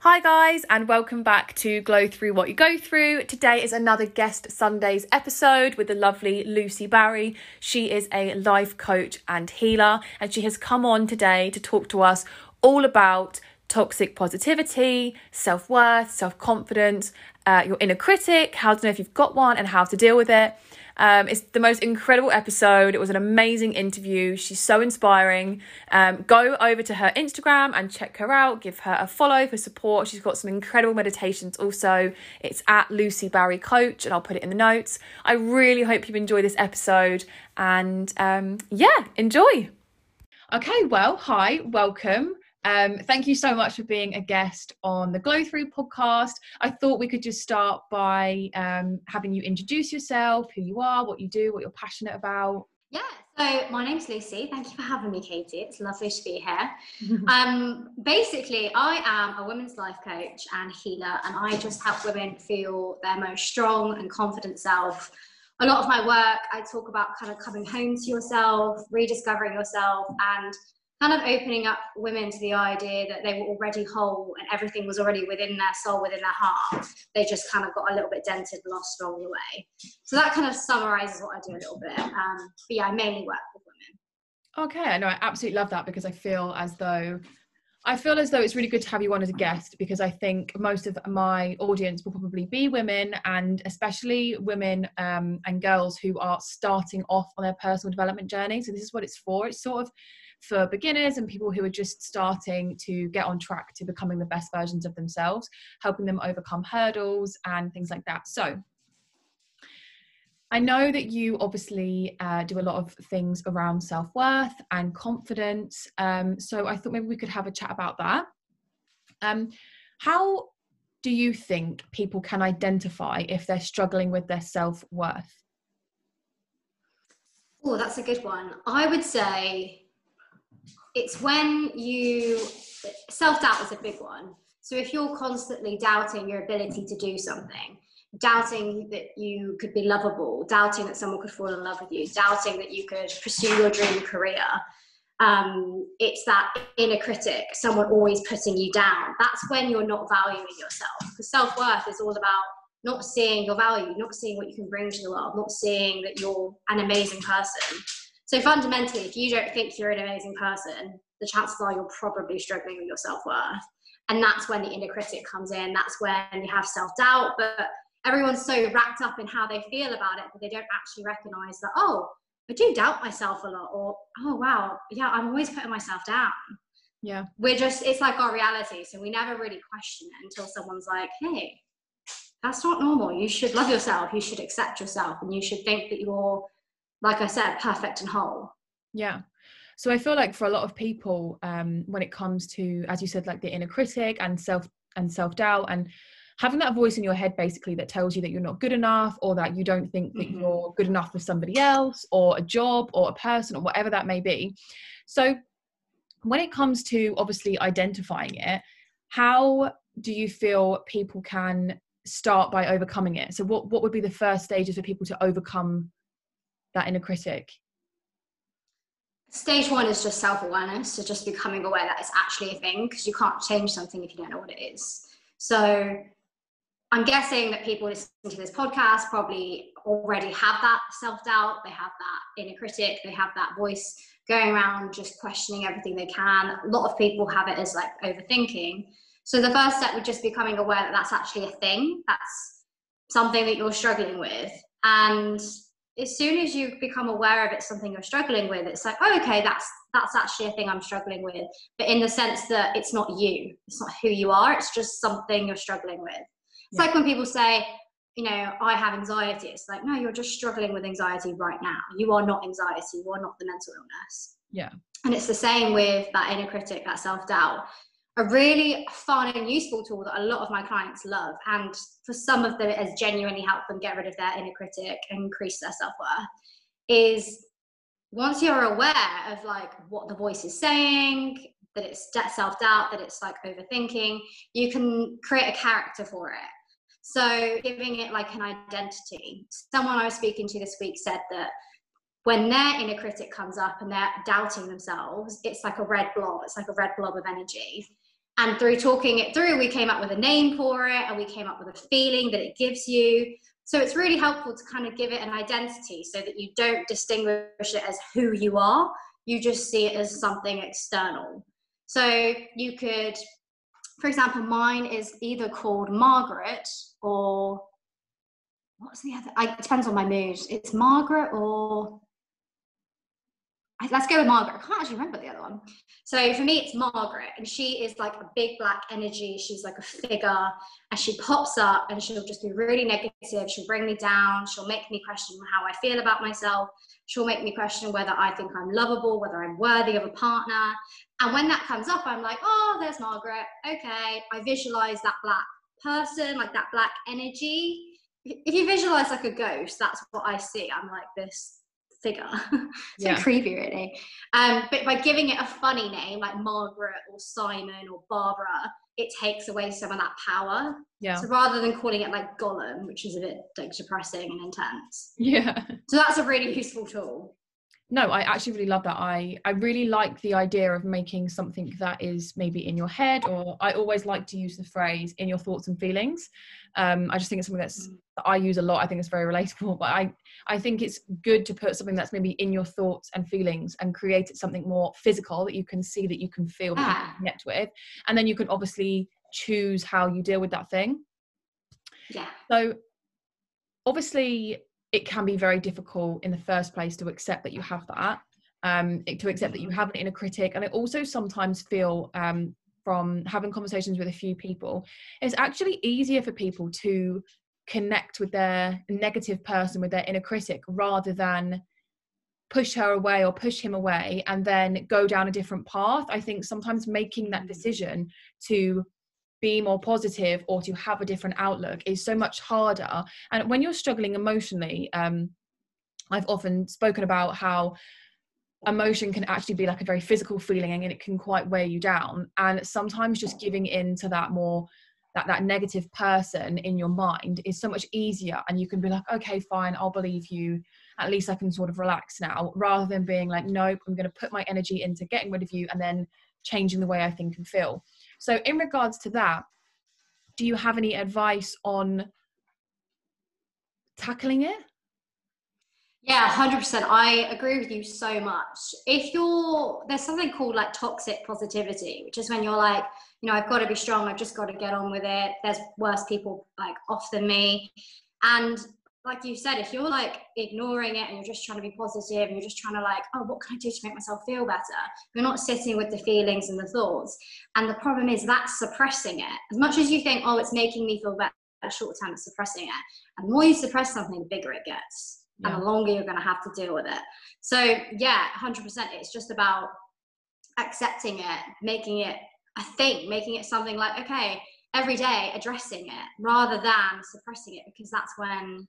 Hi, guys, and welcome back to Glow Through What You Go Through. Today is another Guest Sundays episode with the lovely Lucy Barry. She is a life coach and healer, and she has come on today to talk to us all about toxic positivity, self worth, self confidence, uh, your inner critic, how to know if you've got one, and how to deal with it. Um, it's the most incredible episode. It was an amazing interview. She's so inspiring. Um, go over to her Instagram and check her out. Give her a follow for support. She's got some incredible meditations also. It's at Lucy Barry Coach, and I'll put it in the notes. I really hope you enjoy this episode. And um, yeah, enjoy. Okay, well, hi, welcome. Um, thank you so much for being a guest on the Glow Through podcast. I thought we could just start by um, having you introduce yourself, who you are, what you do, what you're passionate about. Yeah, so my name's Lucy. Thank you for having me, Katie. It's lovely to be here. um, basically, I am a women's life coach and healer, and I just help women feel their most strong and confident self. A lot of my work, I talk about kind of coming home to yourself, rediscovering yourself, and kind of opening up women to the idea that they were already whole and everything was already within their soul, within their heart. They just kind of got a little bit dented, lost along the way. So that kind of summarizes what I do a little bit. Um, but yeah, I mainly work with women. Okay, I know I absolutely love that because I feel as though I feel as though it's really good to have you on as a guest because I think most of my audience will probably be women and especially women um, and girls who are starting off on their personal development journey. So this is what it's for. It's sort of for beginners and people who are just starting to get on track to becoming the best versions of themselves, helping them overcome hurdles and things like that. So, I know that you obviously uh, do a lot of things around self worth and confidence. Um, so, I thought maybe we could have a chat about that. Um, how do you think people can identify if they're struggling with their self worth? Oh, that's a good one. I would say it's when you self doubt is a big one. So if you're constantly doubting your ability to do something, doubting that you could be lovable, doubting that someone could fall in love with you, doubting that you could pursue your dream career, um, it's that inner critic, someone always putting you down. That's when you're not valuing yourself. Because self worth is all about not seeing your value, not seeing what you can bring to the world, not seeing that you're an amazing person. So fundamentally, if you don't think you're an amazing person, the chances are you're probably struggling with your self-worth. And that's when the inner critic comes in. That's when you have self-doubt. But everyone's so wrapped up in how they feel about it that they don't actually recognize that, oh, I do doubt myself a lot, or oh wow, yeah, I'm always putting myself down. Yeah. We're just it's like our reality. So we never really question it until someone's like, hey, that's not normal. You should love yourself, you should accept yourself, and you should think that you're like I said, perfect and whole. Yeah. So I feel like for a lot of people, um, when it comes to, as you said, like the inner critic and self and self doubt and having that voice in your head basically that tells you that you're not good enough or that you don't think that mm-hmm. you're good enough for somebody else or a job or a person or whatever that may be. So when it comes to obviously identifying it, how do you feel people can start by overcoming it? So what, what would be the first stages for people to overcome that inner critic? Stage one is just self awareness, so just becoming aware that it's actually a thing because you can't change something if you don't know what it is. So I'm guessing that people listening to this podcast probably already have that self doubt, they have that inner critic, they have that voice going around just questioning everything they can. A lot of people have it as like overthinking. So the first step would just becoming aware that that's actually a thing, that's something that you're struggling with. And as soon as you become aware of it's something you're struggling with it's like oh okay that's that's actually a thing i'm struggling with. But in the sense that it's not you it's not who you are it's just something you're struggling with. It's yeah. like when people say you know i have anxiety it's like no you're just struggling with anxiety right now. You are not anxiety you are not the mental illness. Yeah. And it's the same with that inner critic that self-doubt a really fun and useful tool that a lot of my clients love. And for some of them, it has genuinely helped them get rid of their inner critic and increase their self worth. Is once you're aware of like what the voice is saying, that it's self doubt, that it's like overthinking, you can create a character for it. So giving it like an identity. Someone I was speaking to this week said that when their inner critic comes up and they're doubting themselves, it's like a red blob. It's like a red blob of energy And through talking it through, we came up with a name for it and we came up with a feeling that it gives you. So it's really helpful to kind of give it an identity so that you don't distinguish it as who you are, you just see it as something external. So you could, for example, mine is either called Margaret or what's the other? I, it depends on my mood. It's Margaret or let's go with Margaret. I can't actually remember the other one. So for me, it's Margaret, and she is like a big black energy. She's like a figure, and she pops up and she'll just be really negative. She'll bring me down. She'll make me question how I feel about myself. She'll make me question whether I think I'm lovable, whether I'm worthy of a partner. And when that comes up, I'm like, oh, there's Margaret. Okay. I visualize that black person, like that black energy. If you visualize like a ghost, that's what I see. I'm like this figure. so yeah. creepy, really. Um, but by giving it a funny name like Margaret or Simon or Barbara, it takes away some of that power. Yeah. So rather than calling it like Gollum, which is a bit like depressing and intense. Yeah. So that's a really useful tool no i actually really love that. I i really like the idea of making something that is maybe in your head or i always like to use the phrase in your thoughts and feelings. Um, i just think it's something that's mm. that i use a lot. I think it's very relatable but i i think it's good to put something that's maybe in your thoughts and feelings and create it something more physical that you can see that you can feel that you can ah. connect with. And then you can obviously choose how you deal with that thing. Yeah. So obviously it can be very difficult in the first place to accept that you have that um, to accept that you have an inner critic. And i also sometimes feel um, from having conversations with a few people it's actually easier for people to connect with their negative person with their inner critic rather than push her away or push him away and then go down a different path. I think sometimes making that decision to be more positive or to have a different outlook is so much harder. And when you're struggling emotionally um, i've often spoken about how emotion can actually be like a very physical feeling and it can quite weigh you down. And sometimes just giving in to that more that that negative person in your mind is so much easier and you can be like okay fine i'll believe you. At least i can sort of relax now rather than being like nope i'm going to put my energy into getting rid of you and then changing the way i think and feel so, in regards to that, do you have any advice on tackling it? Yeah, 100%. I agree with you so much. If you're, there's something called like toxic positivity, which is when you're like, you know, I've got to be strong, I've just got to get on with it. There's worse people like off than me. And like you said, if you're like ignoring it and you're just trying to be positive and you're just trying to like, oh, what can I do to make myself feel better? You're not sitting with the feelings and the thoughts. And the problem is that's suppressing it. As much as you think, oh, it's making me feel better, short term, it's suppressing it. And the more you suppress something, the bigger it gets. Yeah. And the longer you're going to have to deal with it. So, yeah, 100%. It's just about accepting it, making it a thing, making it something like, okay, every day addressing it rather than suppressing it because that's when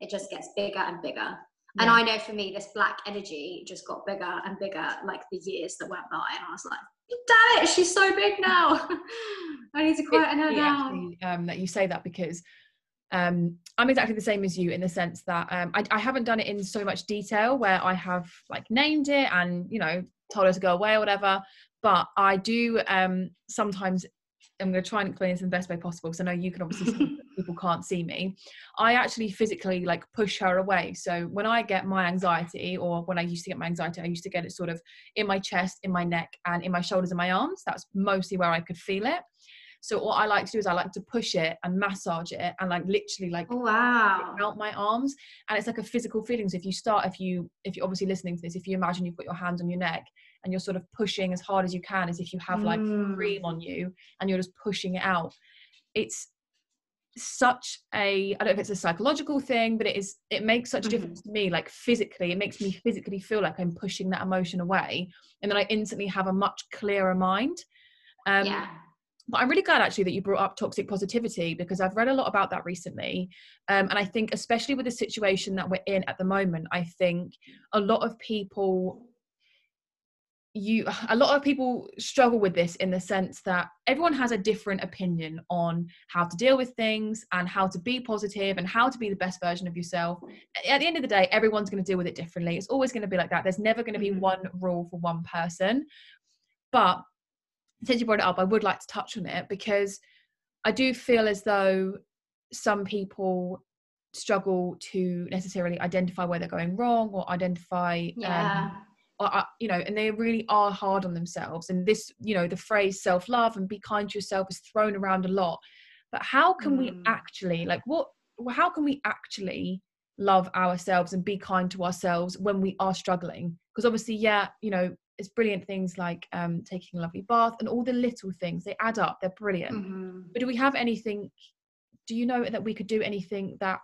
it just gets bigger and bigger. Yeah. And I know for me, this black energy just got bigger and bigger like the years that went by. And I was like, damn it, she's so big now. I need to quieten her down. Actually, um, that you say that because um, I'm exactly the same as you in the sense that um, I, I, haven't done it in so much detail where I have like named it and you know told her to go away or whatever. But I do um, sometimes I'm going to try and explain this in the best way possible because I know you can obviously see people can't see me. I actually physically like push her away. So when I get my anxiety, or when I used to get my anxiety, I used to get it sort of in my chest, in my neck, and in my shoulders and my arms. That's mostly where I could feel it. So what I like to do is I like to push it and massage it and like literally like oh, wow out my arms and it's like a physical feeling. So if you start if you if you're obviously listening to this, if you imagine you've got your hands on your neck and you're sort of pushing as hard as you can as if you have like mm. cream on you and you're just pushing it out. It's such a I don't know if it's a psychological thing, but it is it makes such a difference mm-hmm. to me, like physically, it makes me physically feel like I'm pushing that emotion away and then I instantly have a much clearer mind. Um, yeah but I'm really glad actually that you brought up toxic positivity because I've read a lot about that recently. Um, and I think, especially with the situation that we're in at the moment, I think a lot of people you a lot of people struggle with this in the sense that everyone has a different opinion on how to deal with things and how to be positive and how to be the best version of yourself at the end of the day everyone's going to deal with it differently it's always going to be like that there's never going to be mm-hmm. one rule for one person but since you brought it up, I would like to touch on it because I do feel as though some people struggle to necessarily identify where they're going wrong or identify Yeah. um, or, uh, you know and they really are hard on themselves and this you know the phrase self-love and be kind to yourself is thrown around a lot but how can we Mm. actually like what how can we actually love ourselves and be kind to ourselves when we are struggling because obviously yeah you know it's brilliant things like um taking a lovely bath and all the little things they add up they're brilliant Mhm. but do we have anything do you know that we could do anything that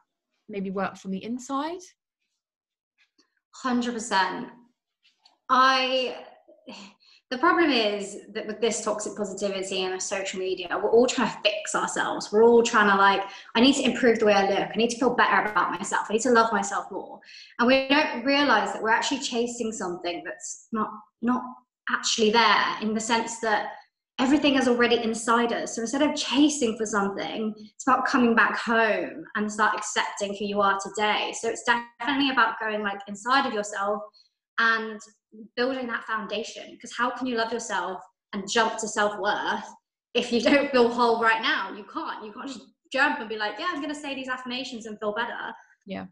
maybe works from the inside Hundred percent. I. The problem is that with this toxic positivity and social media, we're all trying to fix ourselves. We're all trying to like, I need to improve the way I look. I need to feel better about myself. I need to love myself more. And we don't realize that we're actually chasing something that's not not actually there in the sense that everything is already inside us. So instead of chasing for something, it's about coming back home and start accepting who you are today. So it's definitely about going like inside of yourself and building that foundation. Because how can you love yourself and jump to self worth if you don't feel whole right now? You can't. You can't just jump and be like, yeah, I'm going to say these affirmations and feel better. Yeah.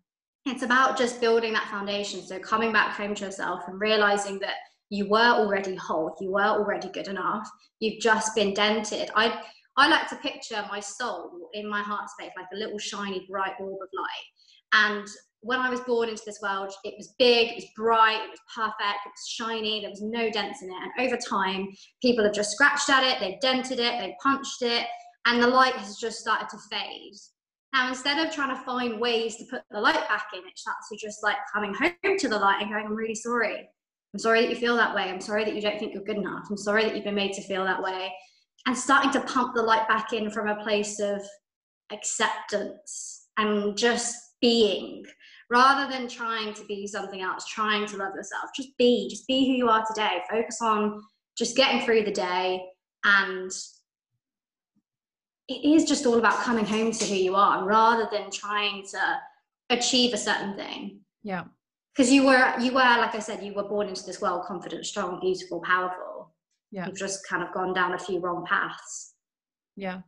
It's about just building that foundation. So coming back home to yourself and realizing that you were already whole, you were already good enough. You've just been dented. I I like to picture my soul in my heart space like a little shiny bright orb of light. And when I was born into this world, it was big, it was bright, it was perfect, it was shiny, there was no dents in it. And over time, people have just scratched at it, they've dented it, they've punched it, and the light has just started to fade. Now, instead of trying to find ways to put the light back in, it's actually just like coming home to the light and going, I'm really sorry. I'm sorry that you feel that way. I'm sorry that you don't think you're good enough. I'm sorry that you've been made to feel that way. And starting to pump the light back in from a place of acceptance and just being rather than trying to be something else, trying to love yourself. Just be, just be who you are today. Focus on just getting through the day. And it is just all about coming home to who you are rather than trying to achieve a certain thing yeah because you were you were like i said you were born into this world confident strong beautiful powerful Yeah. you've just kind of gone down a few wrong paths yeah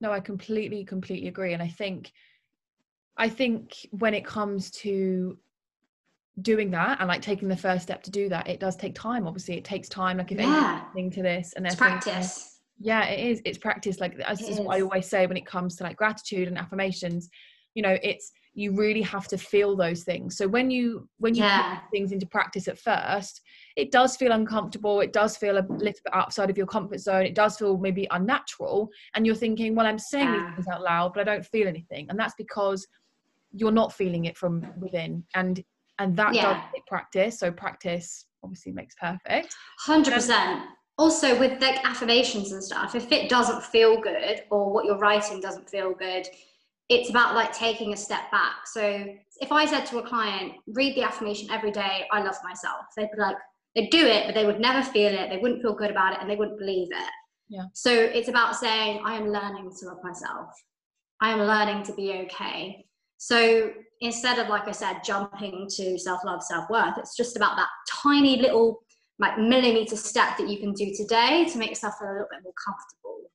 no i completely completely agree and i think i think when it comes to doing that and like taking the first step to do that it does take time obviously. It takes time like if Yeah. listening to this and they're practice. Yeah it is. It's practice. Like that's It just what i always say when it comes to like gratitude and affirmations you know it's you really have to feel those things. So when you when you Yeah. put things into practice at first it does feel uncomfortable it does feel a little bit outside of your comfort zone it does feel maybe unnatural and you're thinking well i'm saying Yeah. these things out loud but i don't feel anything and that's because you're not feeling it from within and and that does take practice so practice obviously makes perfect. 100% also with like affirmations and stuff if it doesn't feel good or what you're writing doesn't feel good it's about like taking a step back. So if i said to a client read the affirmation every day i love myself they'd be like they'd do it but they would never feel it. They wouldn't feel good about it and they wouldn't believe it. Yeah. so it's about saying i am learning to love myself. I am learning to be okay. So instead of like i said jumping to self-love self-worth it's just about that tiny little like millimeter step that you can do today to make yourself feel a little bit more comfortable.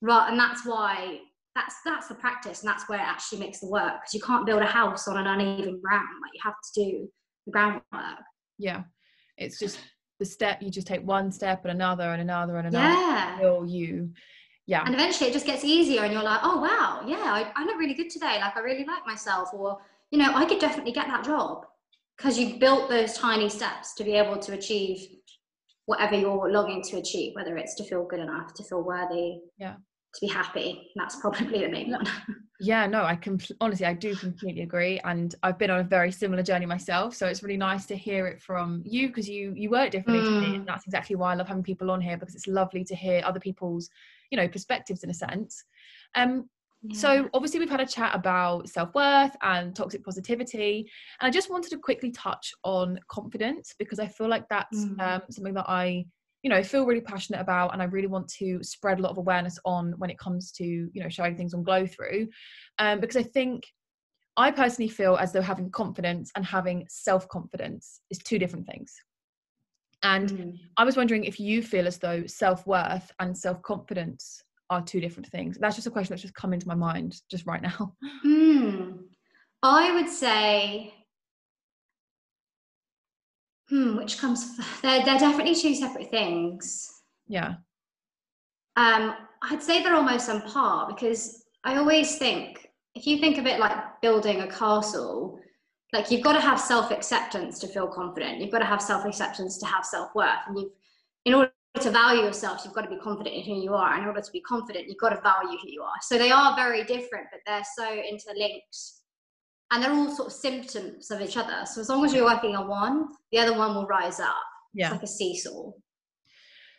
Right and that's why that's that's the practice and that's where it actually makes the work because you can't build a house on an uneven ground. Like you have to do the groundwork. Yeah it's just the step you just take one step and another and another and another yeah. until you yeah. And eventually it just gets easier and you're like oh wow yeah I, I look really good today like i really like myself or you know i could definitely get that job. Because you've built those tiny steps to be able to achieve whatever you're longing to achieve whether it's to feel good enough to feel worthy. Yeah. To be happy that's probably the main one yeah no i can honestly i do completely agree and i've been on a very similar journey myself so it's really nice to hear it from you because you you word differently to me Mm. and that's exactly why i love having people on here because it's lovely to hear other people's you know perspectives in a sense um so obviously we've had a chat about self-worth and toxic positivity and i just wanted to quickly touch on confidence because i feel like that's Mm. um, something that i you know feel really passionate about and i really want to spread a lot of awareness on when it comes to you know showing things on glow through um, because i think i personally feel as though having confidence and having self-confidence is two different things And mm. I was wondering if you feel as though self worth and self confidence are two different things. That's just a question that's just come into my mind just right now. Mm. I would say, hmm, which comes, they're, they're definitely two separate things. Yeah. Um, I'd say they're almost on par because I always think if you think of it like building a castle, like you've got to have self acceptance to feel confident. You've got to have self acceptance to have self worth, and you've in order to value yourself, you've got to be confident in who you are. In order to be confident, you've got to value who you are. So they are very different, but they're so interlinked and they're all sort of symptoms of each other. So as long as you're working on one, the other one will rise up. Yeah. It's like a seesaw.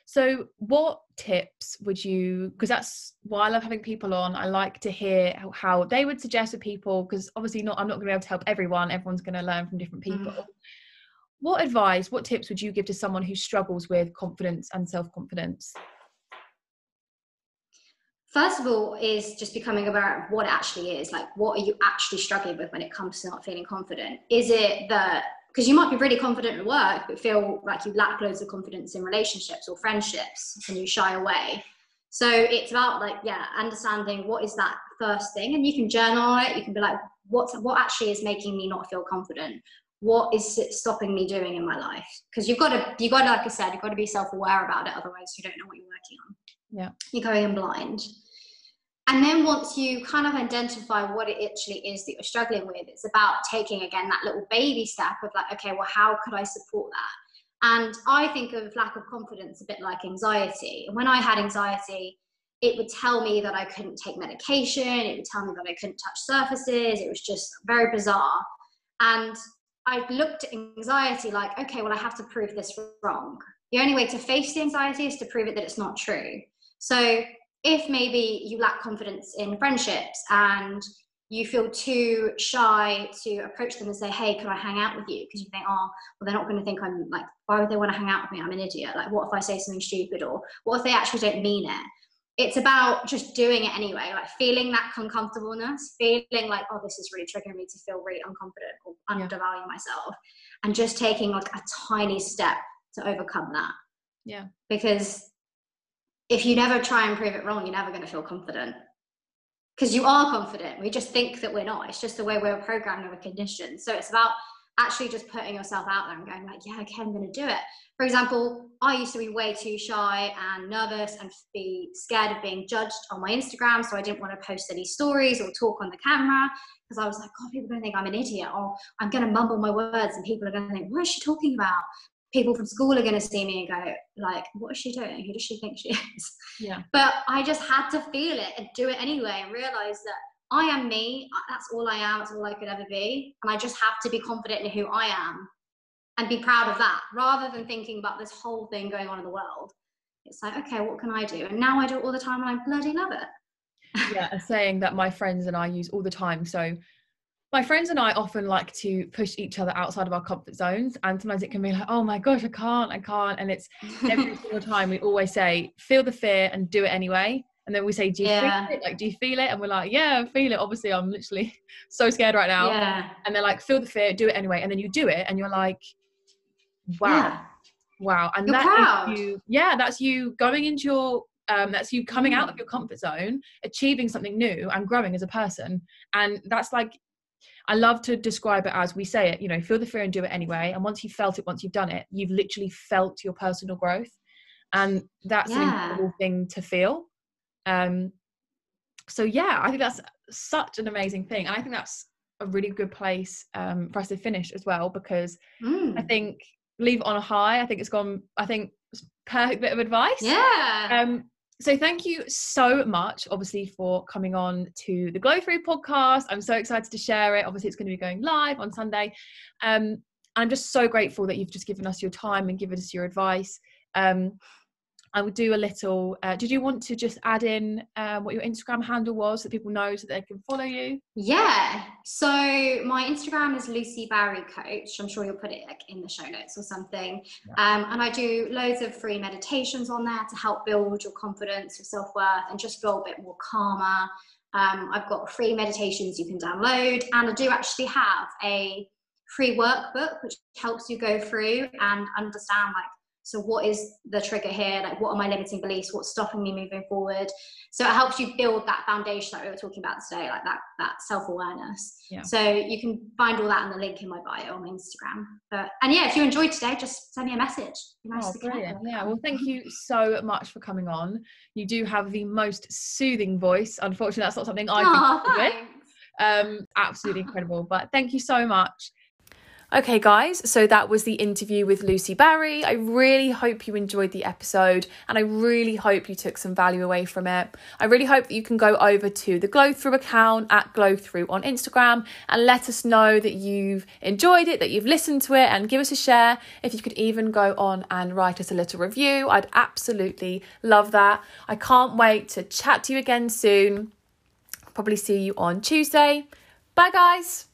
So, what tips would you? Because that's why I love having people on. I like to hear how, how they would suggest to people. Because obviously, not I'm not going to be able to help everyone. Everyone's going to learn from different people. Mm. What advice? What tips would you give to someone who struggles with confidence and self confidence? First of all, is just becoming aware of what it actually is. Like, what are you actually struggling with when it comes to not feeling confident? Is it that because you might be really confident at work, but feel like you lack loads of confidence in relationships or friendships and you shy away. So it's about like, yeah, understanding what is that first thing. And you can journal it. You can be like, what, what actually is making me not feel confident? What is stopping me doing in my life? Because you've got to, you've got to, like I said, you've got to be self-aware about it. Otherwise you don't know what you're working on. Yeah. You're going in blind. And then once you kind of identify what it actually is that you're struggling with, it's about taking again that little baby step of like, okay, well, how could I support that? And I think of lack of confidence a bit like anxiety. When I had anxiety, it would tell me that I couldn't take medication, it would tell me that I couldn't touch surfaces. It was just very bizarre. And I looked at anxiety like, okay, well, I have to prove this wrong. The only way to face the anxiety is to prove it that it's not true. So if maybe you lack confidence in friendships and you feel too shy to approach them and say, hey, can I hang out with you? Because you think, oh, well, they're not going to think I'm like, why would they want to hang out with me? I'm an idiot. Like, what if I say something stupid? Or what if they actually don't mean it? It's about just doing it anyway, like feeling that uncomfortableness, feeling like, oh, this is really triggering me to feel really unconfident or undervalue myself, and just taking like a tiny step to overcome that. Yeah. Because if you never try and prove it wrong, you're never going to feel confident. Because you are confident. We just think that we're not. It's just the way we're programmed and we're conditioned. So it's about actually just putting yourself out there and going like, yeah, okay, I'm going to do it. For example, I used to be way too shy and nervous and be scared of being judged on my Instagram. So I didn't want to post any stories or talk on the camera because I was like, God, people are going to think I'm an idiot or I'm going to mumble my words and people are going to think, what is she talking about? People from school are going to see me and go like what is she doing? Who does she think she is? Yeah. But i just had to feel it and do it anyway and realize that i am me that's all i am that's all i could ever be and i just have to be confident in who i am and be proud of that rather than thinking about this whole thing going on in the world. It's like okay what can i do? And now i do it all the time and i bloody love it. Yeah a saying that my friends and i use all the time so my friends and I often like to push each other outside of our comfort zones, and sometimes it can be like, "Oh my gosh, I can't, I can't," and it's every single time we always say, "Feel the fear and do it anyway." And then we say, "Do you yeah. feel it? Like, do you feel it?" And we're like, "Yeah, I feel it." Obviously, I'm literally so scared right now. Yeah. And they're like, "Feel the fear, do it anyway," and then you do it, and you're like, "Wow, yeah. wow!" And you're that proud. you, yeah, that's you going into your um, that's you coming out of mm. your comfort zone, achieving something new, and growing as a person. And that's like I love to describe it as we say it, you know, feel the fear and do it anyway. And once you've felt it, once you've done it, you've literally felt your personal growth. And that's yeah. an incredible thing to feel. Um, so yeah, I think that's such an amazing thing. And I think that's a really good place um, for us to finish as well, because mm. I think leave it on a high. I think it's gone, I think perfect bit of advice. Yeah. Um, so thank you so much obviously for coming on to the glow through podcast. I'm so excited to share it. Obviously it's going to be going live on sunday. Um, i'm just so grateful that you've just given us your time and given us your advice. Um, I would do a little. Uh, did you want to just add in uh, what your Instagram handle was so people know so they can follow you? Yeah. So my Instagram is Lucy Barry Coach. I'm sure you'll put it like in the show notes or something. Yeah. Um, and I do loads of free meditations on there to help build your confidence, your self worth, and just feel a bit more calmer. Um, I've got free meditations you can download, and I do actually have a free workbook which helps you go through and understand like so what is the trigger here? Like what are my limiting beliefs? What's stopping me moving forward? So it helps you build that foundation that we were talking about today like that that self-awareness. Yeah. so you can find all that in the link in my bio on instagram. But and yeah if you enjoyed today just send me a message. Nice oh, brilliant. yeah well thank you so much for coming on. You do have the most soothing voice. Unfortunately that's not something i oh, can with. um absolutely incredible. But thank you so much Okay, guys, so that was the interview with Lucy Barry. I really hope you enjoyed the episode and I really hope you took some value away from it. I really hope that you can go over to the Glow Through account at Glow Through on Instagram and let us know that you've enjoyed it, that you've listened to it, and give us a share. If you could even go on and write us a little review, I'd absolutely love that. I can't wait to chat to you again soon. Probably see you on Tuesday. Bye, guys.